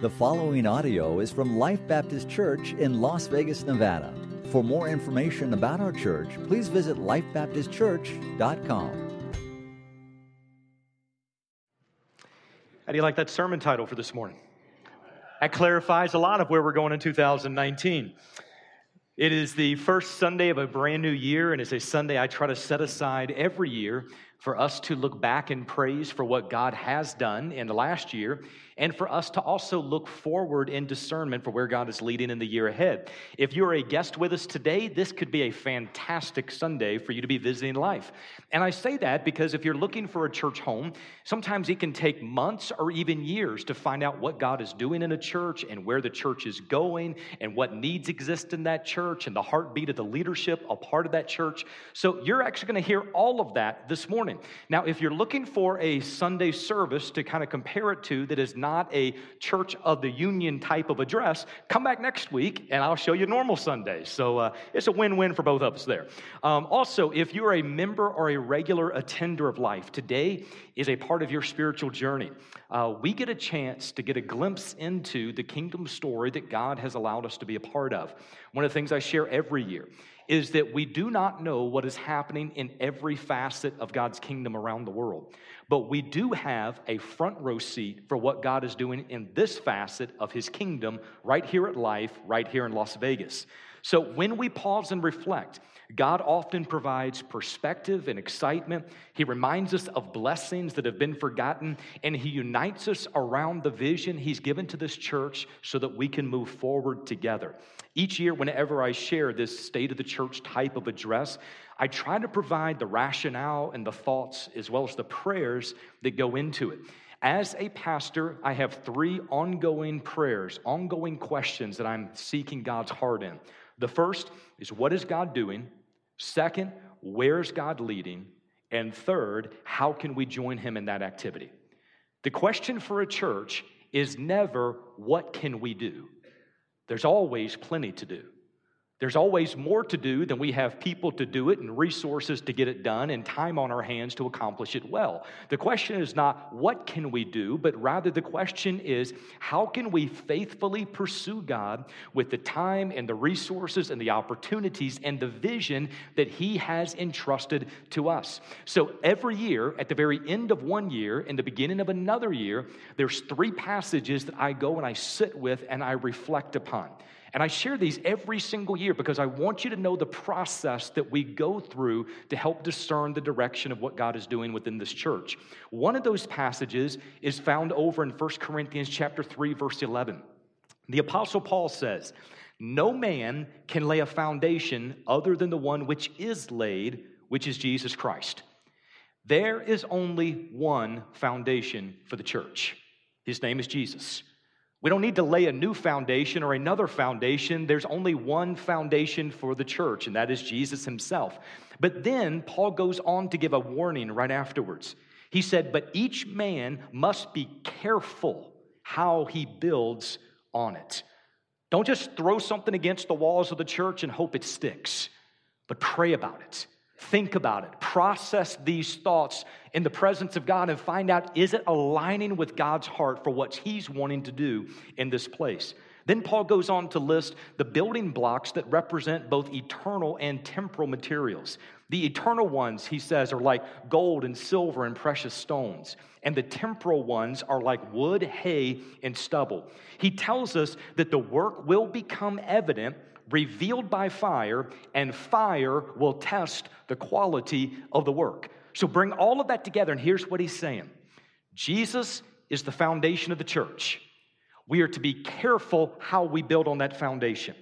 The following audio is from Life Baptist Church in Las Vegas, Nevada. For more information about our church, please visit lifebaptistchurch.com. How do you like that sermon title for this morning? That clarifies a lot of where we're going in 2019. It is the first Sunday of a brand new year, and it's a Sunday I try to set aside every year for us to look back and praise for what God has done in the last year and for us to also look forward in discernment for where God is leading in the year ahead. If you're a guest with us today, this could be a fantastic Sunday for you to be visiting life. And I say that because if you're looking for a church home, sometimes it can take months or even years to find out what God is doing in a church and where the church is going and what needs exist in that church and the heartbeat of the leadership, a part of that church. So you're actually going to hear all of that this morning. Now, if you're looking for a Sunday service to kind of compare it to that is not not a church of the union type of address, come back next week and I'll show you normal Sundays. So uh, it's a win win for both of us there. Um, also, if you're a member or a regular attender of life, today is a part of your spiritual journey. Uh, we get a chance to get a glimpse into the kingdom story that God has allowed us to be a part of. One of the things I share every year is that we do not know what is happening in every facet of God's kingdom around the world. But we do have a front row seat for what God is doing in this facet of his kingdom right here at life, right here in Las Vegas. So when we pause and reflect, God often provides perspective and excitement. He reminds us of blessings that have been forgotten, and He unites us around the vision He's given to this church so that we can move forward together. Each year, whenever I share this state of the church type of address, I try to provide the rationale and the thoughts as well as the prayers that go into it. As a pastor, I have three ongoing prayers, ongoing questions that I'm seeking God's heart in. The first is what is God doing? Second, where's God leading? And third, how can we join him in that activity? The question for a church is never, what can we do? There's always plenty to do. There's always more to do than we have people to do it and resources to get it done and time on our hands to accomplish it well. The question is not what can we do, but rather the question is how can we faithfully pursue God with the time and the resources and the opportunities and the vision that He has entrusted to us. So every year, at the very end of one year and the beginning of another year, there's three passages that I go and I sit with and I reflect upon. And I share these every single year because I want you to know the process that we go through to help discern the direction of what God is doing within this church. One of those passages is found over in 1 Corinthians chapter 3 verse 11. The apostle Paul says, "No man can lay a foundation other than the one which is laid, which is Jesus Christ." There is only one foundation for the church. His name is Jesus. We don't need to lay a new foundation or another foundation. There's only one foundation for the church, and that is Jesus himself. But then Paul goes on to give a warning right afterwards. He said, But each man must be careful how he builds on it. Don't just throw something against the walls of the church and hope it sticks, but pray about it. Think about it. Process these thoughts in the presence of God and find out is it aligning with God's heart for what He's wanting to do in this place. Then Paul goes on to list the building blocks that represent both eternal and temporal materials. The eternal ones, he says, are like gold and silver and precious stones. And the temporal ones are like wood, hay, and stubble. He tells us that the work will become evident revealed by fire, and fire will test the quality of the work. So bring all of that together, and here's what he's saying Jesus is the foundation of the church. We are to be careful how we build on that foundation.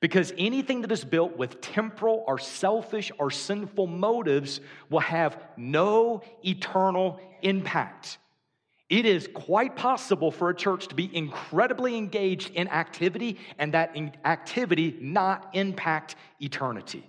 Because anything that is built with temporal or selfish or sinful motives will have no eternal impact. It is quite possible for a church to be incredibly engaged in activity and that activity not impact eternity.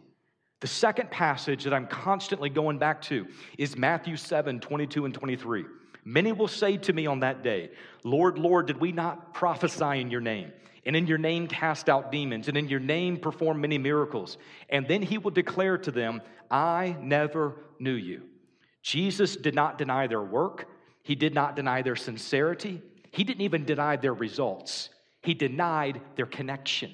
The second passage that I'm constantly going back to is Matthew 7 22 and 23. Many will say to me on that day, Lord, Lord, did we not prophesy in your name? And in your name cast out demons, and in your name perform many miracles. And then he will declare to them, I never knew you. Jesus did not deny their work. He did not deny their sincerity. He didn't even deny their results, he denied their connection.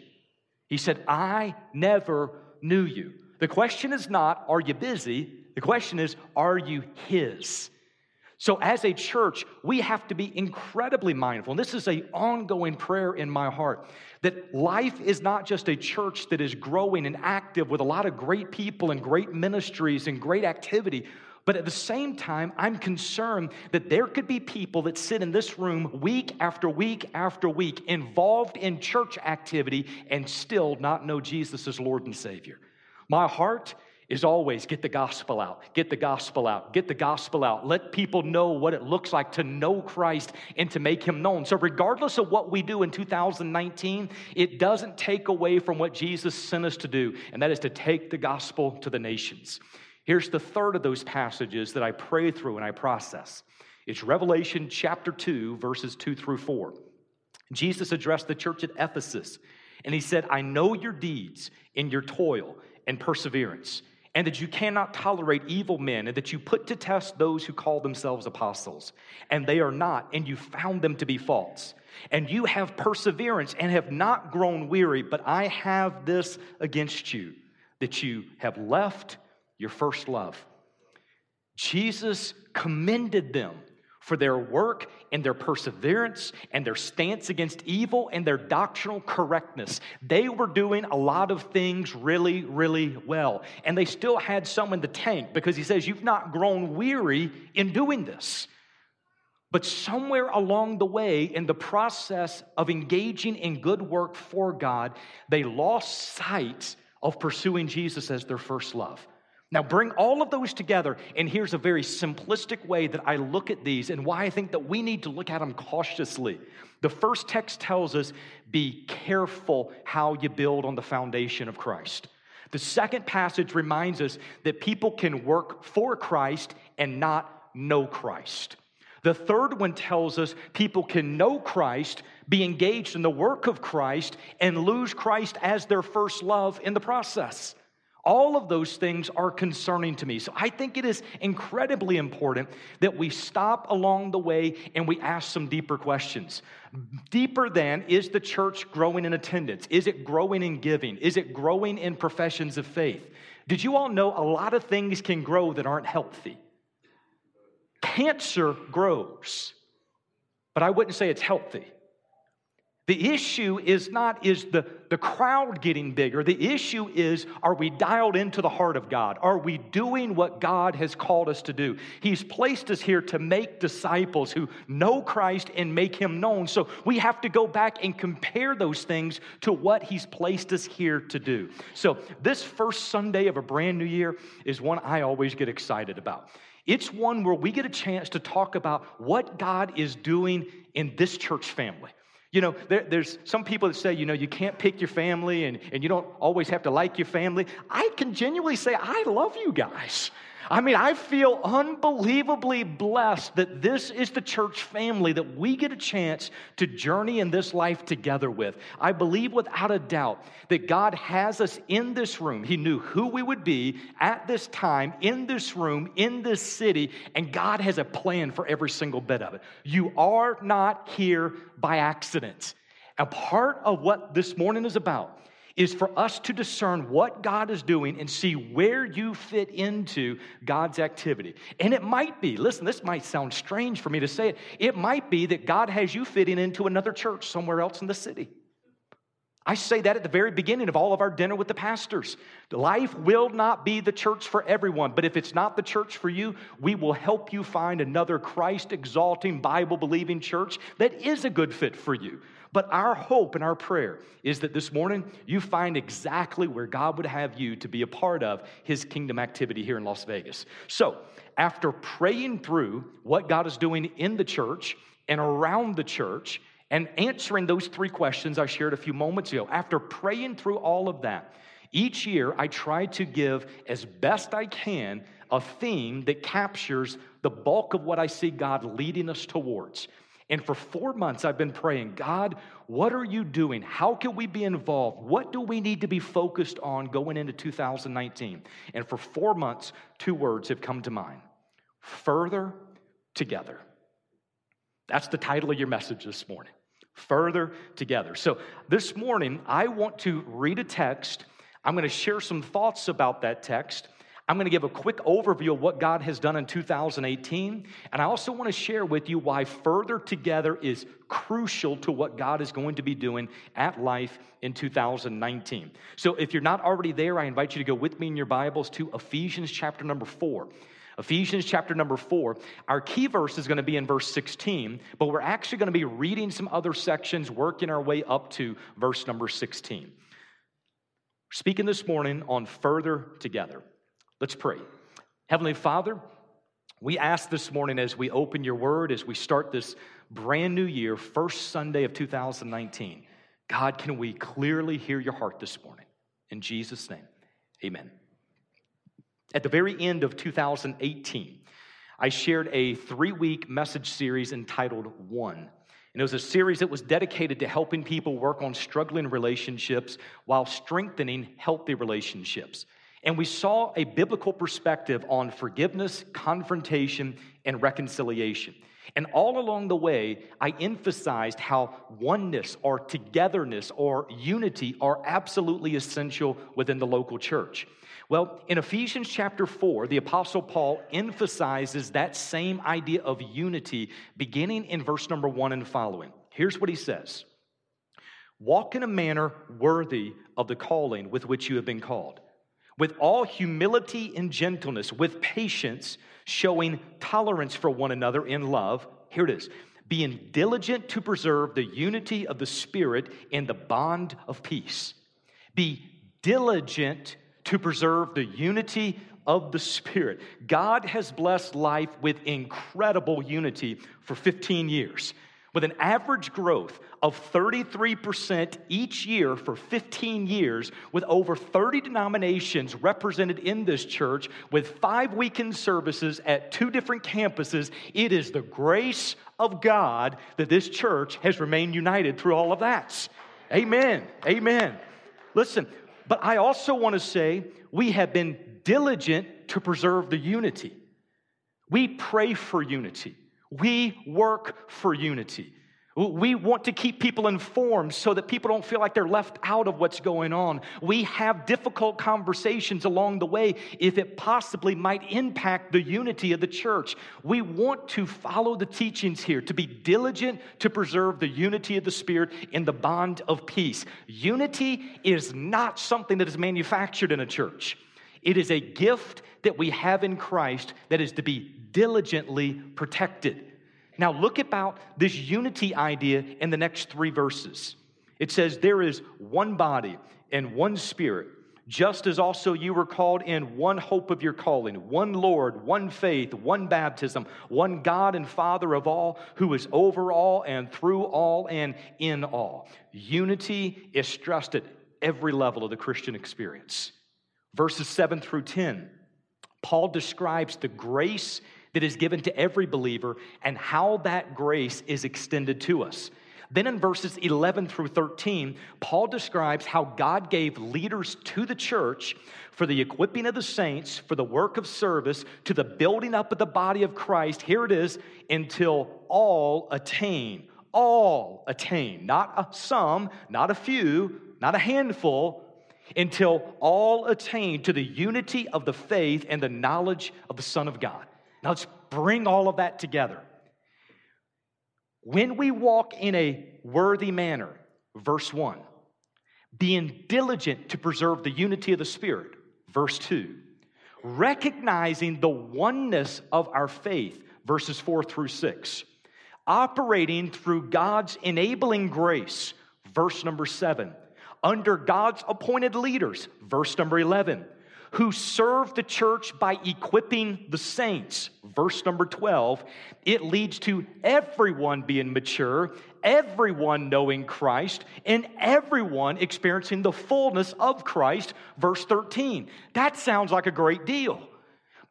He said, I never knew you. The question is not, are you busy? The question is, are you His? So, as a church, we have to be incredibly mindful. And this is an ongoing prayer in my heart that life is not just a church that is growing and active with a lot of great people and great ministries and great activity. But at the same time, I'm concerned that there could be people that sit in this room week after week after week involved in church activity and still not know Jesus as Lord and Savior. My heart is always get the gospel out, get the gospel out, get the gospel out. Let people know what it looks like to know Christ and to make him known. So, regardless of what we do in 2019, it doesn't take away from what Jesus sent us to do, and that is to take the gospel to the nations. Here's the third of those passages that I pray through and I process it's Revelation chapter 2, verses 2 through 4. Jesus addressed the church at Ephesus, and he said, I know your deeds in your toil and perseverance and that you cannot tolerate evil men, and that you put to test those who call themselves apostles, and they are not, and you found them to be false. And you have perseverance and have not grown weary, but I have this against you, that you have left your first love. Jesus commended them for their work and their perseverance and their stance against evil and their doctrinal correctness. They were doing a lot of things really, really well. And they still had some in the tank because he says, You've not grown weary in doing this. But somewhere along the way, in the process of engaging in good work for God, they lost sight of pursuing Jesus as their first love. Now, bring all of those together, and here's a very simplistic way that I look at these and why I think that we need to look at them cautiously. The first text tells us be careful how you build on the foundation of Christ. The second passage reminds us that people can work for Christ and not know Christ. The third one tells us people can know Christ, be engaged in the work of Christ, and lose Christ as their first love in the process. All of those things are concerning to me. So I think it is incredibly important that we stop along the way and we ask some deeper questions. Deeper than is the church growing in attendance? Is it growing in giving? Is it growing in professions of faith? Did you all know a lot of things can grow that aren't healthy? Cancer grows, but I wouldn't say it's healthy. The issue is not is the, the crowd getting bigger. The issue is are we dialed into the heart of God? Are we doing what God has called us to do? He's placed us here to make disciples who know Christ and make him known. So we have to go back and compare those things to what he's placed us here to do. So this first Sunday of a brand new year is one I always get excited about. It's one where we get a chance to talk about what God is doing in this church family. You know, there, there's some people that say, you know, you can't pick your family and, and you don't always have to like your family. I can genuinely say, I love you guys. I mean, I feel unbelievably blessed that this is the church family that we get a chance to journey in this life together with. I believe without a doubt that God has us in this room. He knew who we would be at this time, in this room, in this city, and God has a plan for every single bit of it. You are not here by accident. A part of what this morning is about is for us to discern what God is doing and see where you fit into God's activity. And it might be, listen, this might sound strange for me to say it, it might be that God has you fitting into another church somewhere else in the city. I say that at the very beginning of all of our dinner with the pastors. Life will not be the church for everyone, but if it's not the church for you, we will help you find another Christ exalting, Bible believing church that is a good fit for you. But our hope and our prayer is that this morning you find exactly where God would have you to be a part of his kingdom activity here in Las Vegas. So, after praying through what God is doing in the church and around the church, and answering those three questions I shared a few moments ago, after praying through all of that, each year I try to give as best I can a theme that captures the bulk of what I see God leading us towards. And for four months, I've been praying, God, what are you doing? How can we be involved? What do we need to be focused on going into 2019? And for four months, two words have come to mind further together. That's the title of your message this morning. Further together. So this morning, I want to read a text. I'm going to share some thoughts about that text. I'm going to give a quick overview of what God has done in 2018. And I also want to share with you why further together is crucial to what God is going to be doing at life in 2019. So if you're not already there, I invite you to go with me in your Bibles to Ephesians chapter number four. Ephesians chapter number four. Our key verse is going to be in verse 16, but we're actually going to be reading some other sections, working our way up to verse number 16. Speaking this morning on further together. Let's pray. Heavenly Father, we ask this morning as we open your word, as we start this brand new year, first Sunday of 2019, God, can we clearly hear your heart this morning? In Jesus' name, amen. At the very end of 2018, I shared a three week message series entitled One. And it was a series that was dedicated to helping people work on struggling relationships while strengthening healthy relationships. And we saw a biblical perspective on forgiveness, confrontation, and reconciliation. And all along the way, I emphasized how oneness or togetherness or unity are absolutely essential within the local church. Well, in Ephesians chapter 4, the Apostle Paul emphasizes that same idea of unity beginning in verse number 1 and following. Here's what he says Walk in a manner worthy of the calling with which you have been called, with all humility and gentleness, with patience, showing tolerance for one another in love. Here it is being diligent to preserve the unity of the Spirit in the bond of peace. Be diligent to preserve the unity of the Spirit. God has blessed life with incredible unity for 15 years, with an average growth of 33% each year for 15 years, with over 30 denominations represented in this church, with five weekend services at two different campuses. It is the grace of God that this church has remained united through all of that. Amen. Amen. Listen, but I also want to say we have been diligent to preserve the unity. We pray for unity. We work for unity. We want to keep people informed so that people don't feel like they're left out of what's going on. We have difficult conversations along the way if it possibly might impact the unity of the church. We want to follow the teachings here, to be diligent to preserve the unity of the Spirit in the bond of peace. Unity is not something that is manufactured in a church, it is a gift that we have in Christ that is to be diligently protected. Now, look about this unity idea in the next three verses. It says, There is one body and one spirit, just as also you were called in one hope of your calling, one Lord, one faith, one baptism, one God and Father of all, who is over all and through all and in all. Unity is stressed at every level of the Christian experience. Verses 7 through 10, Paul describes the grace that is given to every believer and how that grace is extended to us. Then in verses 11 through 13, Paul describes how God gave leaders to the church for the equipping of the saints, for the work of service, to the building up of the body of Christ. Here it is until all attain. All attain. Not a some, not a few, not a handful, until all attain to the unity of the faith and the knowledge of the Son of God. Now let's bring all of that together. When we walk in a worthy manner, verse 1, being diligent to preserve the unity of the Spirit, verse 2, recognizing the oneness of our faith, verses 4 through 6, operating through God's enabling grace, verse number 7, under God's appointed leaders, verse number 11 who serve the church by equipping the saints. Verse number 12, it leads to everyone being mature, everyone knowing Christ, and everyone experiencing the fullness of Christ. Verse 13. That sounds like a great deal.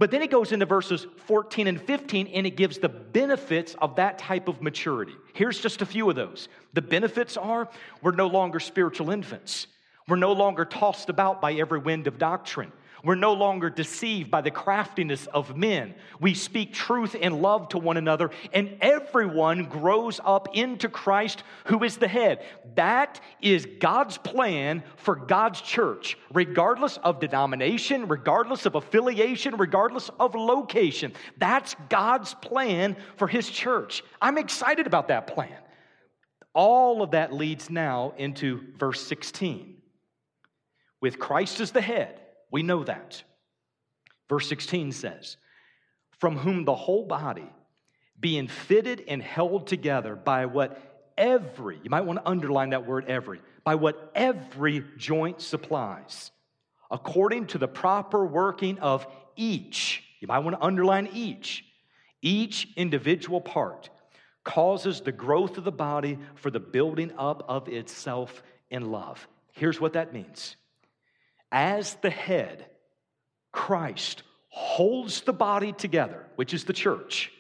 But then it goes into verses 14 and 15 and it gives the benefits of that type of maturity. Here's just a few of those. The benefits are we're no longer spiritual infants. We're no longer tossed about by every wind of doctrine. We're no longer deceived by the craftiness of men. We speak truth and love to one another, and everyone grows up into Christ, who is the head. That is God's plan for God's church, regardless of denomination, regardless of affiliation, regardless of location. That's God's plan for His church. I'm excited about that plan. All of that leads now into verse 16. With Christ as the head, we know that. Verse 16 says, From whom the whole body, being fitted and held together by what every, you might want to underline that word every, by what every joint supplies, according to the proper working of each, you might want to underline each, each individual part causes the growth of the body for the building up of itself in love. Here's what that means as the head, Christ holds the body together, which is the church,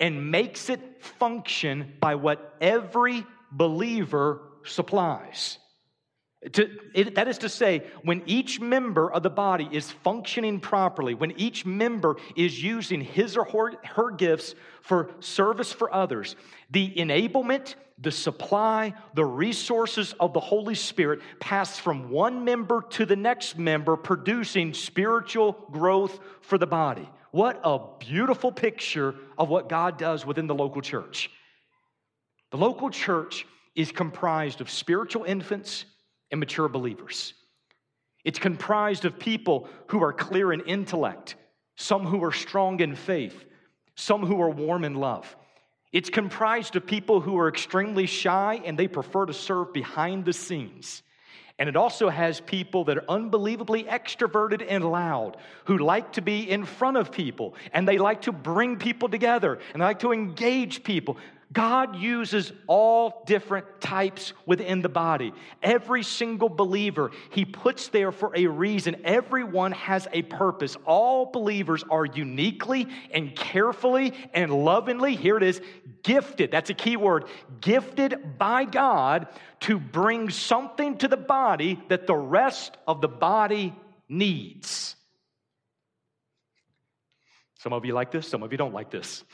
and makes it function by what every believer supplies. To, it, that is to say, when each member of the body is functioning properly, when each member is using his or her, her gifts for service for others, the enablement, the supply, the resources of the Holy Spirit pass from one member to the next member, producing spiritual growth for the body. What a beautiful picture of what God does within the local church. The local church is comprised of spiritual infants and mature believers. It's comprised of people who are clear in intellect, some who are strong in faith, some who are warm in love. It's comprised of people who are extremely shy and they prefer to serve behind the scenes. And it also has people that are unbelievably extroverted and loud, who like to be in front of people, and they like to bring people together, and they like to engage people. God uses all different types within the body. Every single believer, He puts there for a reason. Everyone has a purpose. All believers are uniquely and carefully and lovingly, here it is, gifted. That's a key word gifted by God to bring something to the body that the rest of the body needs. Some of you like this, some of you don't like this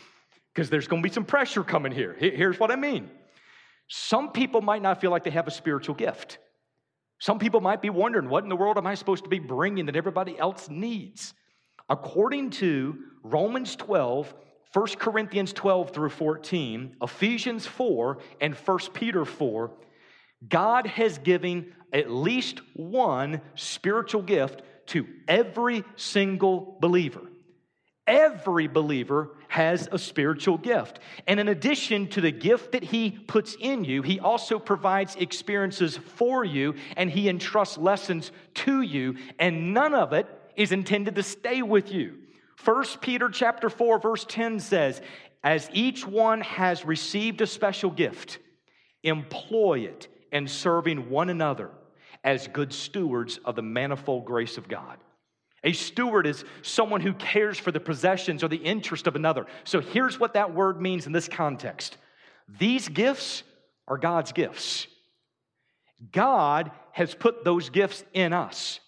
because there's going to be some pressure coming here. Here's what I mean some people might not feel like they have a spiritual gift. Some people might be wondering, what in the world am I supposed to be bringing that everybody else needs? According to Romans 12, 1 Corinthians 12 through 14, Ephesians 4, and 1 Peter 4, God has given at least one spiritual gift to every single believer. Every believer has a spiritual gift. And in addition to the gift that He puts in you, He also provides experiences for you and He entrusts lessons to you, and none of it is intended to stay with you. 1 Peter chapter 4 verse 10 says, "As each one has received a special gift, employ it in serving one another as good stewards of the manifold grace of God." A steward is someone who cares for the possessions or the interest of another. So here's what that word means in this context these gifts are God's gifts. God has put those gifts in us.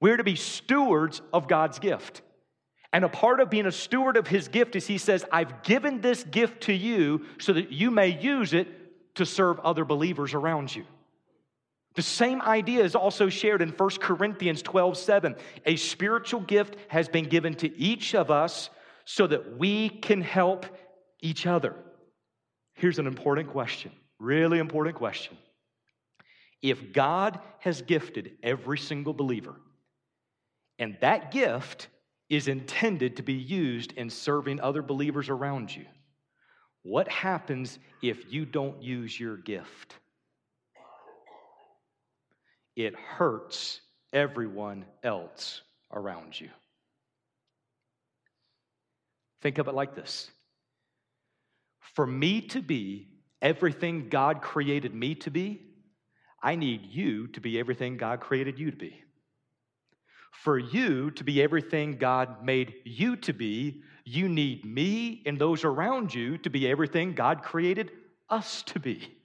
We're to be stewards of God's gift. And a part of being a steward of his gift is he says, I've given this gift to you so that you may use it to serve other believers around you. The same idea is also shared in 1 Corinthians 12 7. A spiritual gift has been given to each of us so that we can help each other. Here's an important question, really important question. If God has gifted every single believer, and that gift is intended to be used in serving other believers around you, what happens if you don't use your gift? It hurts everyone else around you. Think of it like this For me to be everything God created me to be, I need you to be everything God created you to be. For you to be everything God made you to be, you need me and those around you to be everything God created us to be.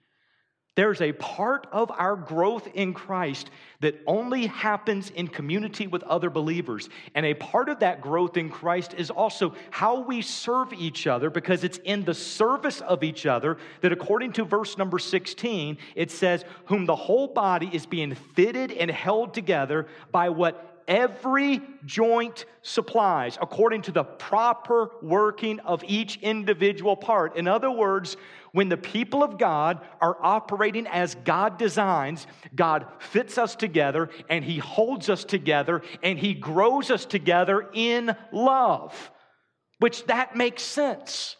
There's a part of our growth in Christ that only happens in community with other believers. And a part of that growth in Christ is also how we serve each other because it's in the service of each other that, according to verse number 16, it says, Whom the whole body is being fitted and held together by what every joint supplies according to the proper working of each individual part. In other words, when the people of God are operating as God designs, God fits us together and He holds us together and He grows us together in love, which that makes sense.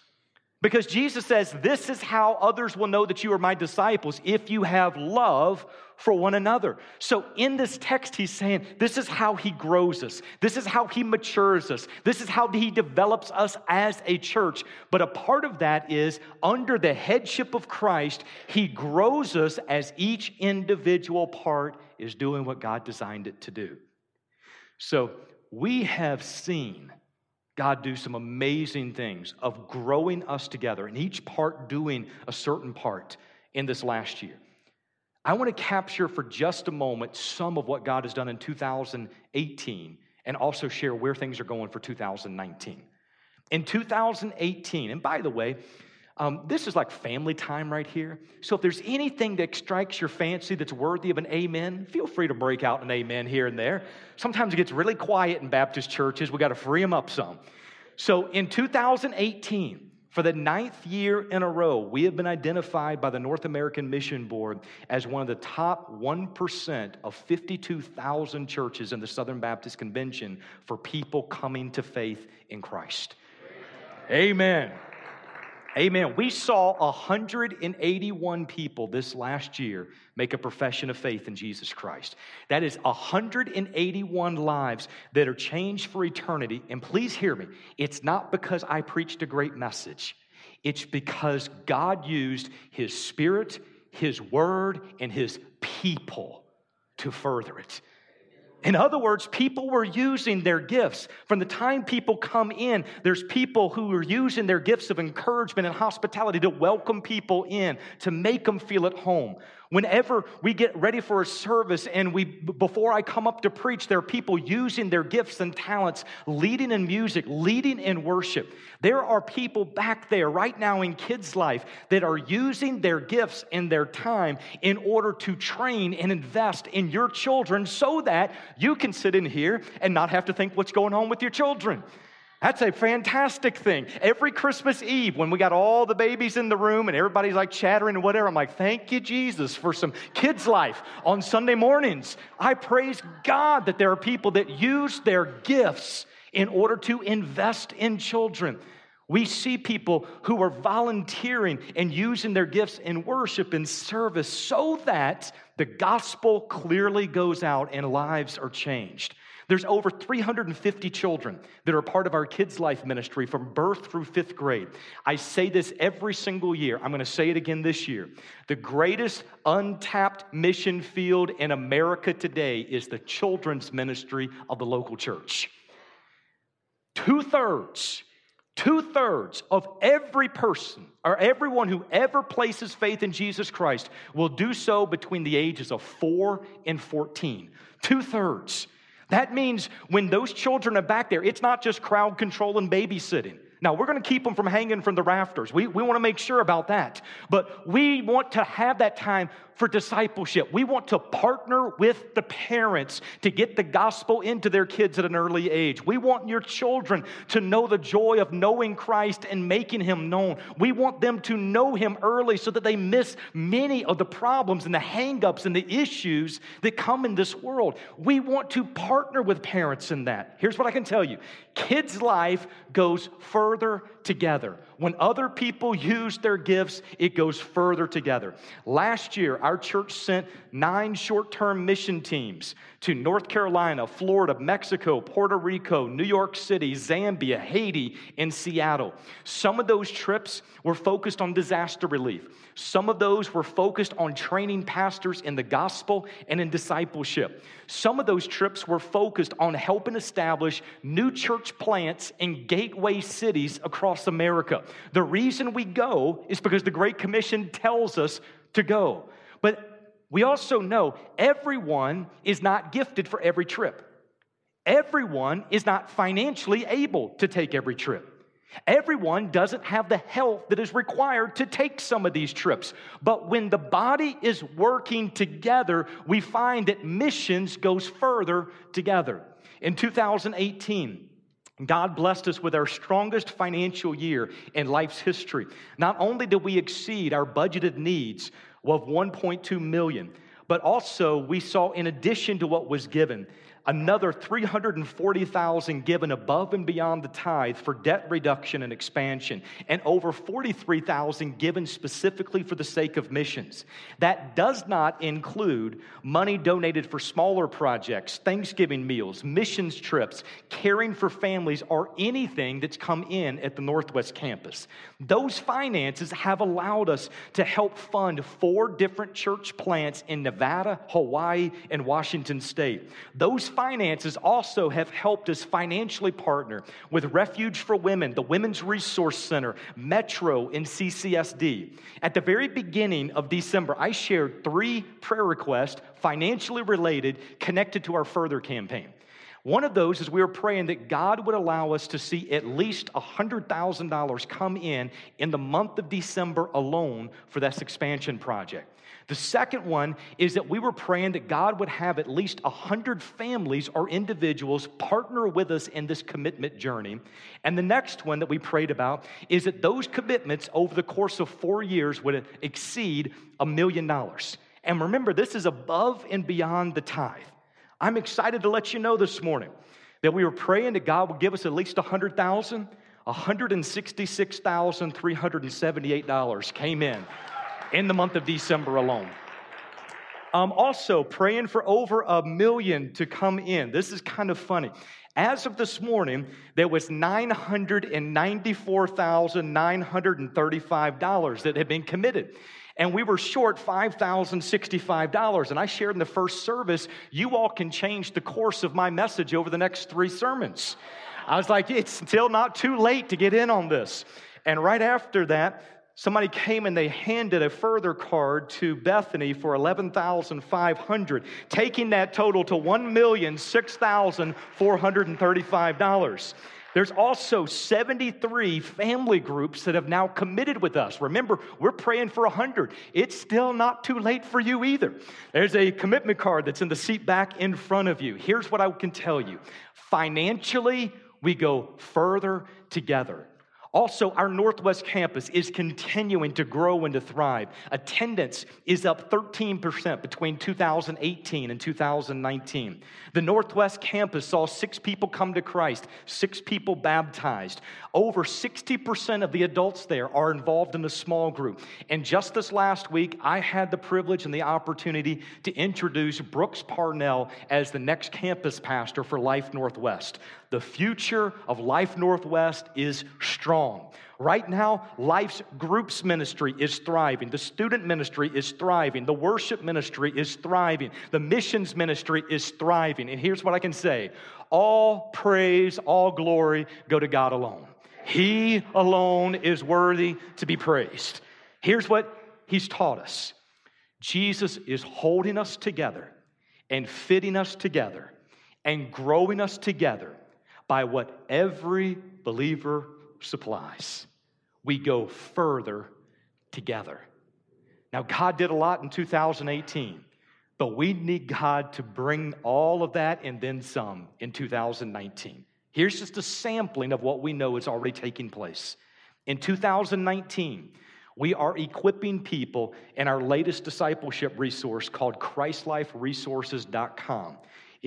Because Jesus says, This is how others will know that you are my disciples if you have love for one another. So, in this text, he's saying this is how he grows us, this is how he matures us, this is how he develops us as a church. But a part of that is under the headship of Christ, he grows us as each individual part is doing what God designed it to do. So, we have seen God do some amazing things of growing us together, and each part doing a certain part in this last year. I want to capture for just a moment some of what God has done in 2018 and also share where things are going for 2019. In 2018, and by the way, um, this is like family time right here. So if there's anything that strikes your fancy that's worthy of an amen, feel free to break out an amen here and there. Sometimes it gets really quiet in Baptist churches. We got to free them up some. So in 2018, for the ninth year in a row, we have been identified by the North American Mission Board as one of the top 1% of 52,000 churches in the Southern Baptist Convention for people coming to faith in Christ. Amen. Amen. We saw 181 people this last year make a profession of faith in Jesus Christ. That is 181 lives that are changed for eternity. And please hear me, it's not because I preached a great message, it's because God used His Spirit, His Word, and His people to further it. In other words, people were using their gifts. From the time people come in, there's people who are using their gifts of encouragement and hospitality to welcome people in, to make them feel at home. Whenever we get ready for a service and we, before I come up to preach, there are people using their gifts and talents, leading in music, leading in worship. There are people back there right now in kids' life that are using their gifts and their time in order to train and invest in your children so that you can sit in here and not have to think what's going on with your children. That's a fantastic thing. Every Christmas Eve, when we got all the babies in the room and everybody's like chattering and whatever, I'm like, thank you, Jesus, for some kids' life on Sunday mornings. I praise God that there are people that use their gifts in order to invest in children. We see people who are volunteering and using their gifts in worship and service so that the gospel clearly goes out and lives are changed. There's over 350 children that are part of our Kids Life ministry from birth through fifth grade. I say this every single year. I'm going to say it again this year. The greatest untapped mission field in America today is the children's ministry of the local church. Two thirds Two thirds of every person or everyone who ever places faith in Jesus Christ will do so between the ages of 4 and 14. Two thirds. That means when those children are back there, it's not just crowd control and babysitting. Now, we're going to keep them from hanging from the rafters. We, we want to make sure about that. But we want to have that time for discipleship. We want to partner with the parents to get the gospel into their kids at an early age. We want your children to know the joy of knowing Christ and making him known. We want them to know him early so that they miss many of the problems and the hangups and the issues that come in this world. We want to partner with parents in that. Here's what I can tell you kids' life goes further together. When other people use their gifts, it goes further together. Last year, our church sent nine short term mission teams to North Carolina, Florida, Mexico, Puerto Rico, New York City, Zambia, Haiti, and Seattle. Some of those trips were focused on disaster relief. Some of those were focused on training pastors in the gospel and in discipleship. Some of those trips were focused on helping establish new church plants in gateway cities across America. The reason we go is because the Great Commission tells us to go. But we also know everyone is not gifted for every trip. Everyone is not financially able to take every trip. Everyone doesn't have the health that is required to take some of these trips. But when the body is working together, we find that missions goes further together. In 2018, God blessed us with our strongest financial year in life's history. Not only did we exceed our budgeted needs of 1.2 million, but also we saw in addition to what was given another 340,000 given above and beyond the tithe for debt reduction and expansion, and over 43,000 given specifically for the sake of missions. That does not include money donated for smaller projects, Thanksgiving meals, missions trips, caring for families, or anything that's come in at the Northwest campus. Those finances have allowed us to help fund four different church plants in Nevada, Hawaii, and Washington state. Those finances also have helped us financially partner with Refuge for Women, the Women's Resource Center, Metro, and CCSD. At the very beginning of December, I shared three prayer requests financially related connected to our Further campaign. One of those is we were praying that God would allow us to see at least $100,000 come in in the month of December alone for this expansion project. The second one is that we were praying that God would have at least 100 families or individuals partner with us in this commitment journey. And the next one that we prayed about is that those commitments over the course of four years would exceed a million dollars. And remember, this is above and beyond the tithe. I'm excited to let you know this morning that we were praying that God would give us at least 100,000. $166,378 came in in the month of December alone. Um, also, praying for over a million to come in. This is kind of funny. As of this morning, there was $994,935 that had been committed. And we were short $5,065. And I shared in the first service, you all can change the course of my message over the next three sermons. I was like, it's still not too late to get in on this. And right after that, somebody came and they handed a further card to Bethany for 11,500, taking that total to $1,006,435. There's also 73 family groups that have now committed with us. Remember, we're praying for 100. It's still not too late for you either. There's a commitment card that's in the seat back in front of you. Here's what I can tell you financially, we go further together. Also, our Northwest campus is continuing to grow and to thrive. Attendance is up 13% between 2018 and 2019. The Northwest campus saw six people come to Christ, six people baptized. Over 60% of the adults there are involved in a small group. And just this last week, I had the privilege and the opportunity to introduce Brooks Parnell as the next campus pastor for Life Northwest. The future of Life Northwest is strong. Right now, Life's groups ministry is thriving. The student ministry is thriving. The worship ministry is thriving. The missions ministry is thriving. And here's what I can say all praise, all glory go to God alone. He alone is worthy to be praised. Here's what He's taught us Jesus is holding us together and fitting us together and growing us together by what every believer supplies. We go further together. Now, God did a lot in 2018, but we need God to bring all of that and then some in 2019. Here's just a sampling of what we know is already taking place. In 2019, we are equipping people in our latest discipleship resource called ChristLifeResources.com.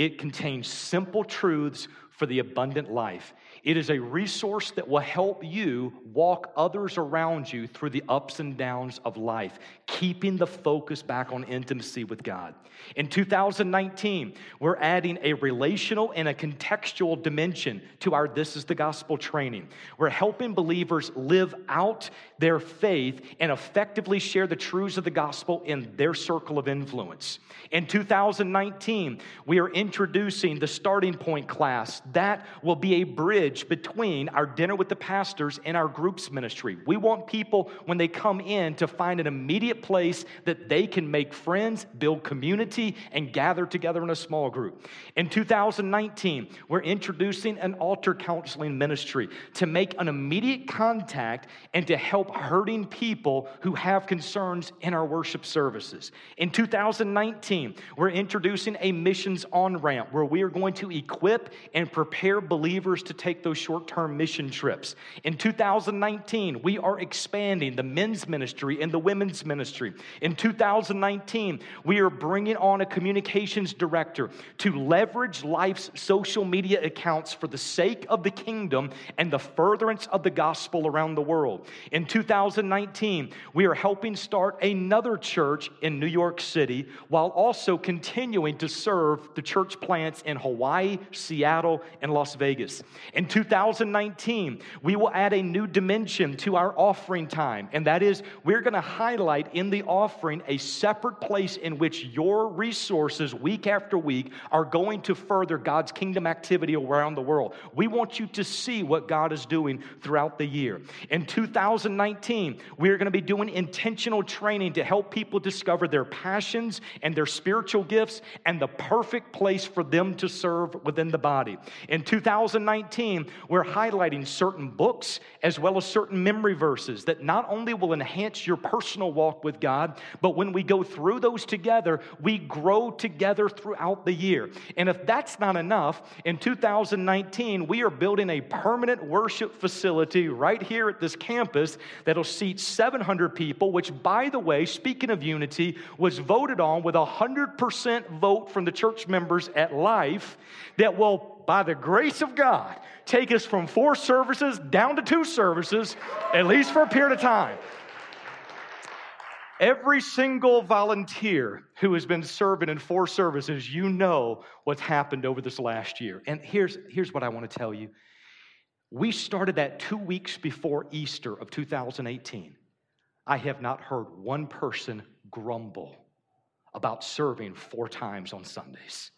It contains simple truths for the abundant life. It is a resource that will help you walk others around you through the ups and downs of life, keeping the focus back on intimacy with God. In 2019, we're adding a relational and a contextual dimension to our This is the Gospel training. We're helping believers live out their faith and effectively share the truths of the gospel in their circle of influence. In 2019, we are introducing the starting point class that will be a bridge between our dinner with the pastors and our groups ministry. We want people, when they come in, to find an immediate place that they can make friends, build community, and gather together in a small group. In 2019, we're introducing an altar counseling ministry to make an immediate contact and to help hurting people who have concerns in our worship services. In 2019, we're introducing a missions on ramp where we are going to equip and prepare believers to take those short term mission trips. In 2019, we are expanding the men's ministry and the women's ministry. In 2019, we are bringing on a communications director to leverage life's social media accounts for the sake of the kingdom and the furtherance of the gospel around the world. In 2019, we are helping start another church in New York City while also continuing to serve the church plants in Hawaii, Seattle, and Las Vegas. In 2019, we will add a new dimension to our offering time, and that is we're going to highlight in the offering a separate place in which your resources week after week are going to further God's kingdom activity around the world. We want you to see what God is doing throughout the year. In 2019, we are going to be doing intentional training to help people discover their passions and their spiritual gifts and the perfect place for them to serve within the body. In 2019, we're highlighting certain books as well as certain memory verses that not only will enhance your personal walk with God, but when we go through those together, we grow together throughout the year. And if that's not enough, in 2019, we are building a permanent worship facility right here at this campus that'll seat 700 people, which, by the way, speaking of unity, was voted on with a 100% vote from the church members at life that will, by the grace of God, take us from four services down to two services, at least for a period of time. Every single volunteer who has been serving in four services, you know what's happened over this last year. And here's, here's what I want to tell you. We started that two weeks before Easter of 2018. I have not heard one person grumble about serving four times on Sundays.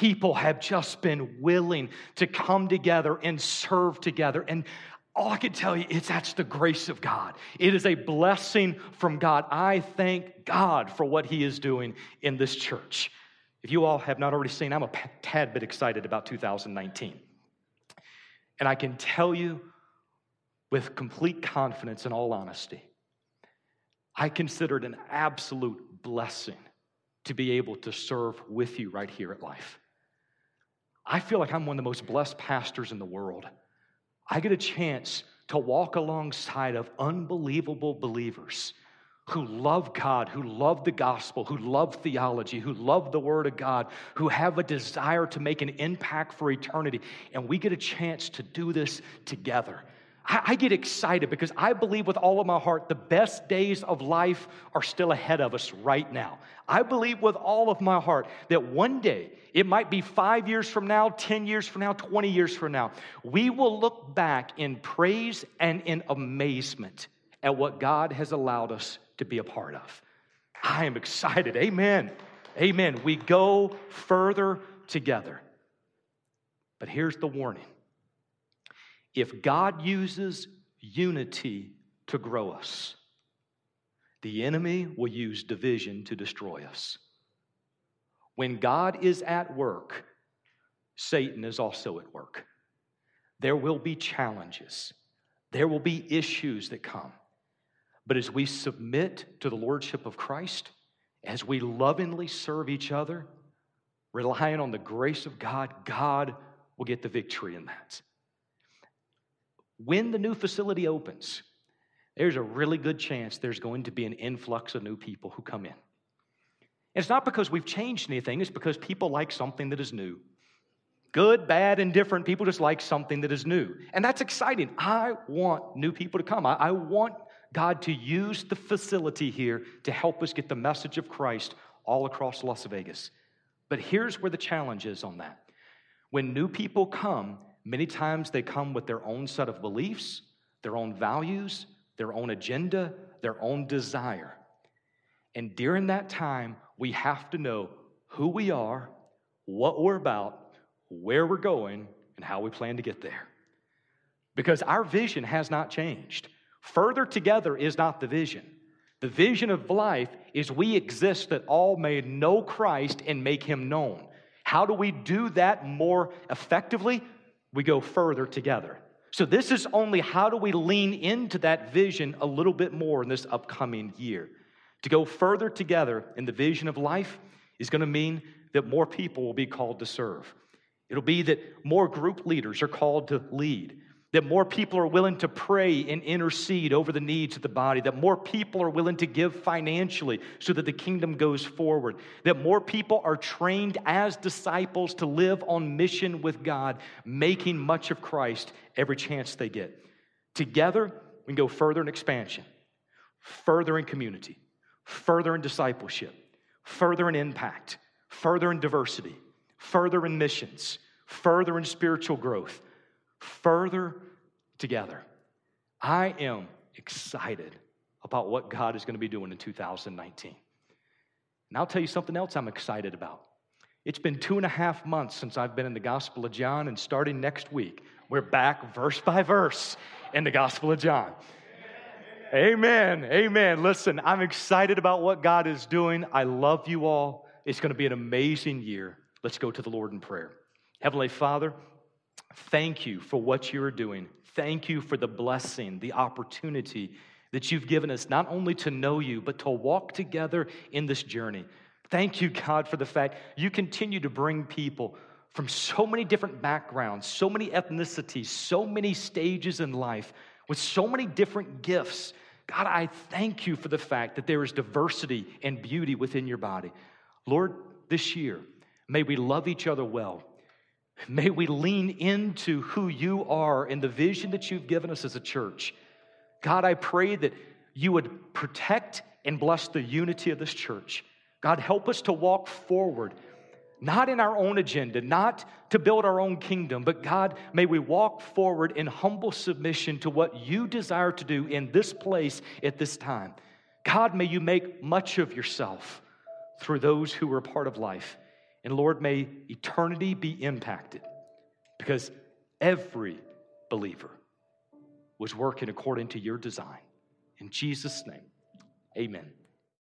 People have just been willing to come together and serve together. And all I can tell you is that's the grace of God. It is a blessing from God. I thank God for what He is doing in this church. If you all have not already seen, I'm a tad bit excited about 2019. And I can tell you with complete confidence and all honesty, I consider it an absolute blessing to be able to serve with you right here at Life. I feel like I'm one of the most blessed pastors in the world. I get a chance to walk alongside of unbelievable believers who love God, who love the gospel, who love theology, who love the Word of God, who have a desire to make an impact for eternity. And we get a chance to do this together. I, get excited because I believe with all of my heart the best days of life are still ahead of us right now. I believe with all of my heart that one day, it might be five years from now, 10 years from now, 20 years from now, we will look back in praise and in amazement at what God has allowed us to be a part of. I am excited. Amen. Amen. We go further together. But here's the warning if God uses unity to grow us, the enemy will use division to destroy us. When God is at work, Satan is also at work. There will be challenges, there will be issues that come. But as we submit to the Lordship of Christ, as we lovingly serve each other, relying on the grace of God, God will get the victory in that. When the new facility opens, there's a really good chance there's going to be an influx of new people who come in. It's not because we've changed anything, it's because people like something that is new. Good, bad, and different, people just like something that is new. And that's exciting. I want new people to come. I, I want God to use the facility here to help us get the message of Christ all across Las Vegas. But here's where the challenge is on that. When new people come, Many times they come with their own set of beliefs, their own values, their own agenda, their own desire. And during that time, we have to know who we are, what we're about, where we're going, and how we plan to get there. because our vision has not changed. Further together is not the vision. The vision of life is we exist that all may know Christ and make him known. How do we do that more effectively? We go further together. So, this is only how do we lean into that vision a little bit more in this upcoming year. To go further together in the vision of life is going to mean that more people will be called to serve. It'll be that more group leaders are called to lead that more people are willing to pray and intercede over the needs of the body, that more people are willing to give financially so that the kingdom goes forward, that more people are trained as disciples to live on mission with God, making much of Christ every chance they get. Together, we can go further in expansion, further in community, further in discipleship, further in impact, further in diversity, further in missions, further in spiritual growth further together. I am excited about what God is going to be doing in 2019. And I'll tell you something else I'm excited about. It's been two and a half months since I've been in the Gospel of John, and starting next week, we're back verse by verse in the Gospel of John. Amen. Amen. Listen, I'm excited about what God is doing. I love you all. It's going to be an amazing year. Let's go to the Lord in prayer. Heavenly Father, Thank you for what you are doing. Thank you for the blessing, the opportunity that you've given us, not only to know you, but to walk together in this journey. Thank you, God, for the fact you continue to bring people from so many different backgrounds, so many ethnicities, so many stages in life, with so many different gifts. God, I thank you for the fact that there is diversity and beauty within your body. Lord, this year, may we love each other well. May we lean into who you are and the vision that you've given us as a church. God, I pray that you would protect and bless the unity of this church. God, help us to walk forward, not in our own agenda, not to build our own kingdom, but God, may we walk forward in humble submission to what you desire to do in this place at this time. God, may you make much of yourself through those who are part of life. And Lord, may eternity be impacted because every believer was working according to your design. In Jesus' name, amen.